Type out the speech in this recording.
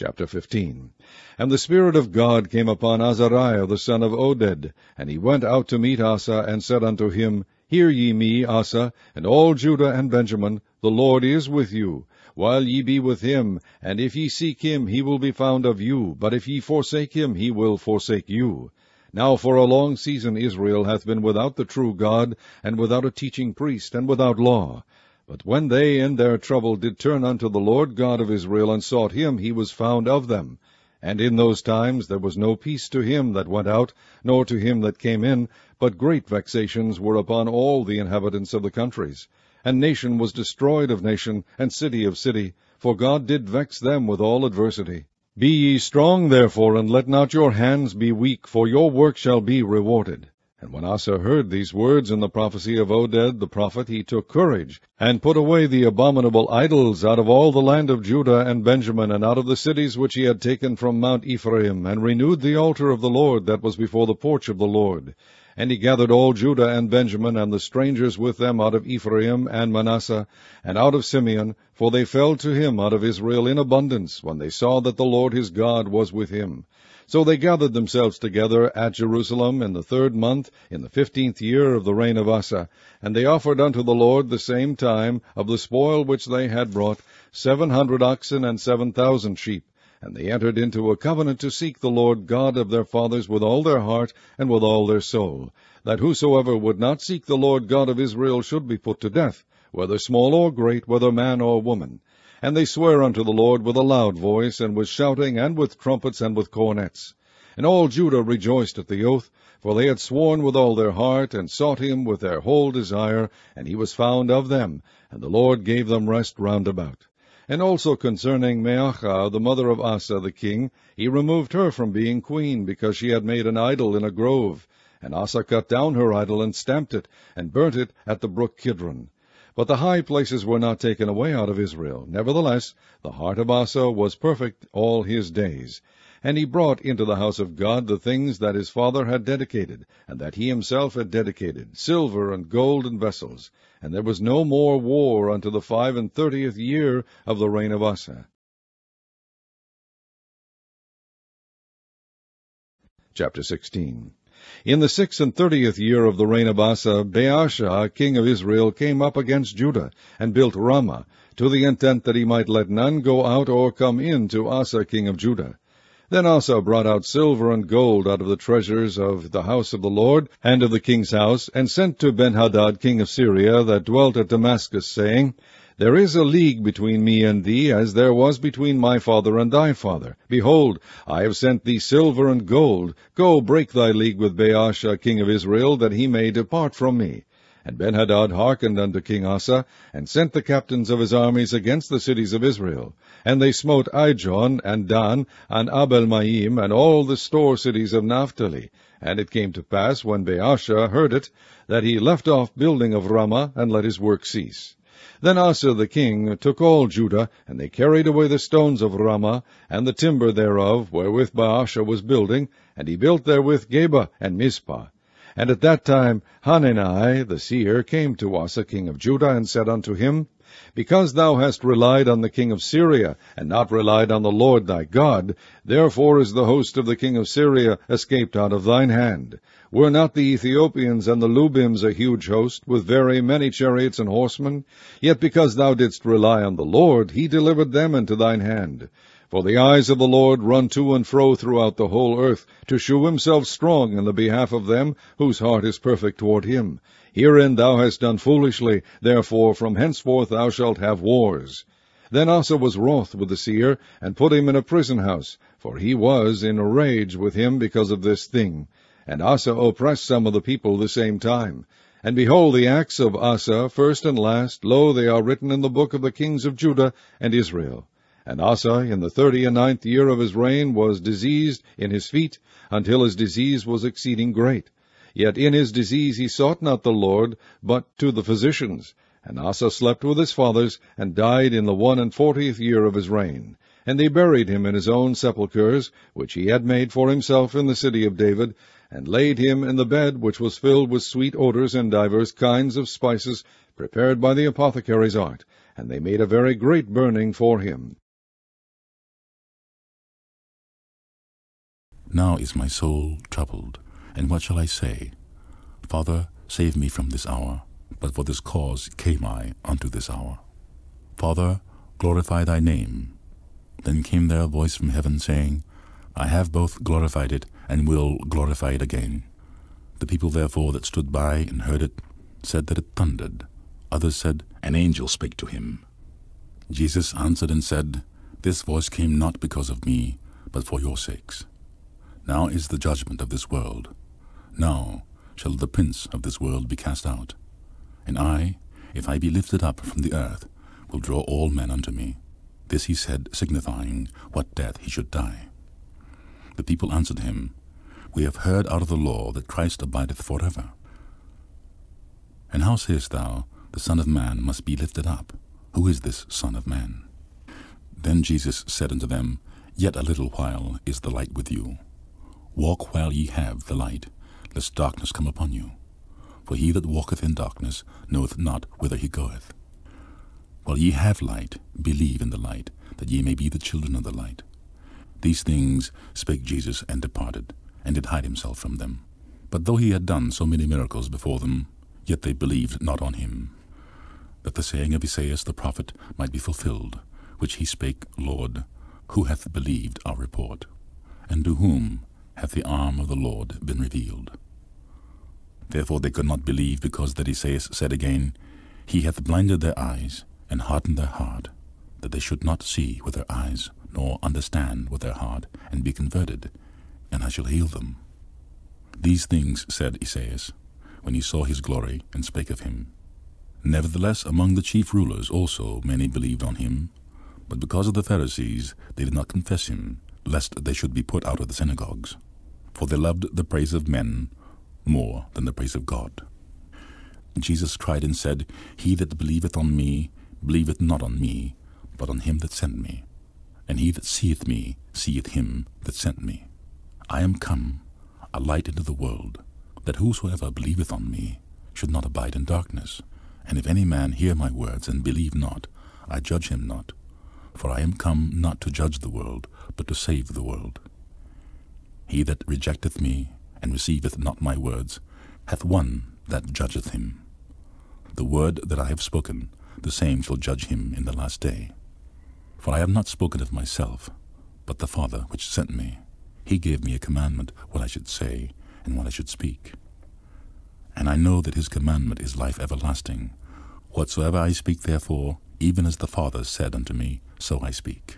Chapter 15 And the Spirit of God came upon Azariah the son of Oded, and he went out to meet Asa, and said unto him, Hear ye me, Asa, and all Judah and Benjamin, the Lord is with you, while ye be with him, and if ye seek him, he will be found of you, but if ye forsake him, he will forsake you. Now for a long season Israel hath been without the true God, and without a teaching priest, and without law. But when they in their trouble did turn unto the Lord God of Israel, and sought him, he was found of them. And in those times there was no peace to him that went out, nor to him that came in, but great vexations were upon all the inhabitants of the countries. And nation was destroyed of nation, and city of city, for God did vex them with all adversity. Be ye strong therefore, and let not your hands be weak, for your work shall be rewarded. And when Asa heard these words in the prophecy of Oded the prophet, he took courage, and put away the abominable idols out of all the land of Judah and Benjamin, and out of the cities which he had taken from Mount Ephraim, and renewed the altar of the Lord that was before the porch of the Lord. And he gathered all Judah and Benjamin, and the strangers with them out of Ephraim and Manasseh, and out of Simeon, for they fell to him out of Israel in abundance, when they saw that the Lord his God was with him. So they gathered themselves together at Jerusalem in the third month, in the fifteenth year of the reign of Asa, and they offered unto the Lord the same time of the spoil which they had brought, seven hundred oxen and seven thousand sheep. And they entered into a covenant to seek the Lord God of their fathers with all their heart and with all their soul, that whosoever would not seek the Lord God of Israel should be put to death, whether small or great, whether man or woman. And they sware unto the Lord with a loud voice, and with shouting, and with trumpets, and with cornets. And all Judah rejoiced at the oath, for they had sworn with all their heart, and sought him with their whole desire, and he was found of them, and the Lord gave them rest round about. And also concerning Maachah, the mother of Asa the king, he removed her from being queen, because she had made an idol in a grove. And Asa cut down her idol, and stamped it, and burnt it at the brook Kidron. But the high places were not taken away out of Israel. Nevertheless, the heart of Asa was perfect all his days. And he brought into the house of God the things that his father had dedicated, and that he himself had dedicated, silver and gold and vessels. And there was no more war unto the five and thirtieth year of the reign of Asa. Chapter 16 in the six and thirtieth year of the reign of Asa, Baasha, king of Israel, came up against Judah, and built Ramah, to the intent that he might let none go out or come in to Asa, king of Judah. Then Asa brought out silver and gold out of the treasures of the house of the Lord, and of the king's house, and sent to Benhadad, king of Syria, that dwelt at Damascus, saying, there is a league between me and thee, as there was between my father and thy father. Behold, I have sent thee silver and gold. Go, break thy league with Baasha, king of Israel, that he may depart from me. And Benhadad hearkened unto King Asa, and sent the captains of his armies against the cities of Israel. And they smote Ijon, and Dan, and Abel-maim, and all the store cities of Naphtali. And it came to pass, when Baasha heard it, that he left off building of Ramah, and let his work cease. Then Asa the king took all Judah, and they carried away the stones of Ramah, and the timber thereof, wherewith Baasha was building, and he built therewith Geba and Mizpah. And at that time Hanani the seer came to Asa king of Judah, and said unto him, Because thou hast relied on the king of Syria, and not relied on the Lord thy God, therefore is the host of the king of Syria escaped out of thine hand. Were not the Ethiopians and the Lubims a huge host, with very many chariots and horsemen? Yet because thou didst rely on the Lord, he delivered them into thine hand. For the eyes of the Lord run to and fro throughout the whole earth, to shew himself strong in the behalf of them whose heart is perfect toward him. Herein thou hast done foolishly, therefore from henceforth thou shalt have wars. Then Asa was wroth with the seer, and put him in a prison house, for he was in a rage with him because of this thing. And Asa oppressed some of the people the same time. And behold, the acts of Asa, first and last, lo, they are written in the book of the kings of Judah and Israel. And Asa, in the thirty and ninth year of his reign, was diseased in his feet, until his disease was exceeding great. Yet in his disease he sought not the Lord, but to the physicians. And Asa slept with his fathers, and died in the one and fortieth year of his reign. And they buried him in his own sepulchres, which he had made for himself in the city of David, and laid him in the bed which was filled with sweet odours and divers kinds of spices prepared by the apothecary's art, and they made a very great burning for him. Now is my soul troubled, and what shall I say? Father, save me from this hour. But for this cause came I unto this hour. Father, glorify thy name. Then came there a voice from heaven, saying, I have both glorified it, and will glorify it again. The people therefore that stood by and heard it said that it thundered. Others said, An angel spake to him. Jesus answered and said, This voice came not because of me, but for your sakes. Now is the judgment of this world. Now shall the prince of this world be cast out. And I, if I be lifted up from the earth, will draw all men unto me. This he said, signifying what death he should die. The people answered him, We have heard out of the law that Christ abideth for ever. And how sayest thou, The Son of Man must be lifted up? Who is this Son of Man? Then Jesus said unto them, Yet a little while is the light with you. Walk while ye have the light, lest darkness come upon you. For he that walketh in darkness knoweth not whither he goeth. While ye have light, believe in the light, that ye may be the children of the light. These things spake Jesus, and departed, and did hide himself from them. But though he had done so many miracles before them, yet they believed not on him. That the saying of Esaias the prophet might be fulfilled, which he spake, Lord, who hath believed our report? And to whom hath the arm of the Lord been revealed? Therefore they could not believe, because that Esaias said again, He hath blinded their eyes, and hardened their heart, that they should not see with their eyes, nor understand with their heart, and be converted, and I shall heal them. These things said Esaias, when he saw his glory, and spake of him. Nevertheless, among the chief rulers also many believed on him, but because of the Pharisees they did not confess him, lest they should be put out of the synagogues. For they loved the praise of men more than the praise of God. Jesus cried and said, He that believeth on me, believeth not on me, but on him that sent me. And he that seeth me, seeth him that sent me. I am come, a light into the world, that whosoever believeth on me should not abide in darkness. And if any man hear my words and believe not, I judge him not. For I am come not to judge the world, but to save the world. He that rejecteth me, and receiveth not my words, hath one that judgeth him. The word that I have spoken, the same shall judge him in the last day. For I have not spoken of myself, but the Father which sent me. He gave me a commandment what I should say, and what I should speak. And I know that his commandment is life everlasting. Whatsoever I speak therefore, even as the Father said unto me, so I speak.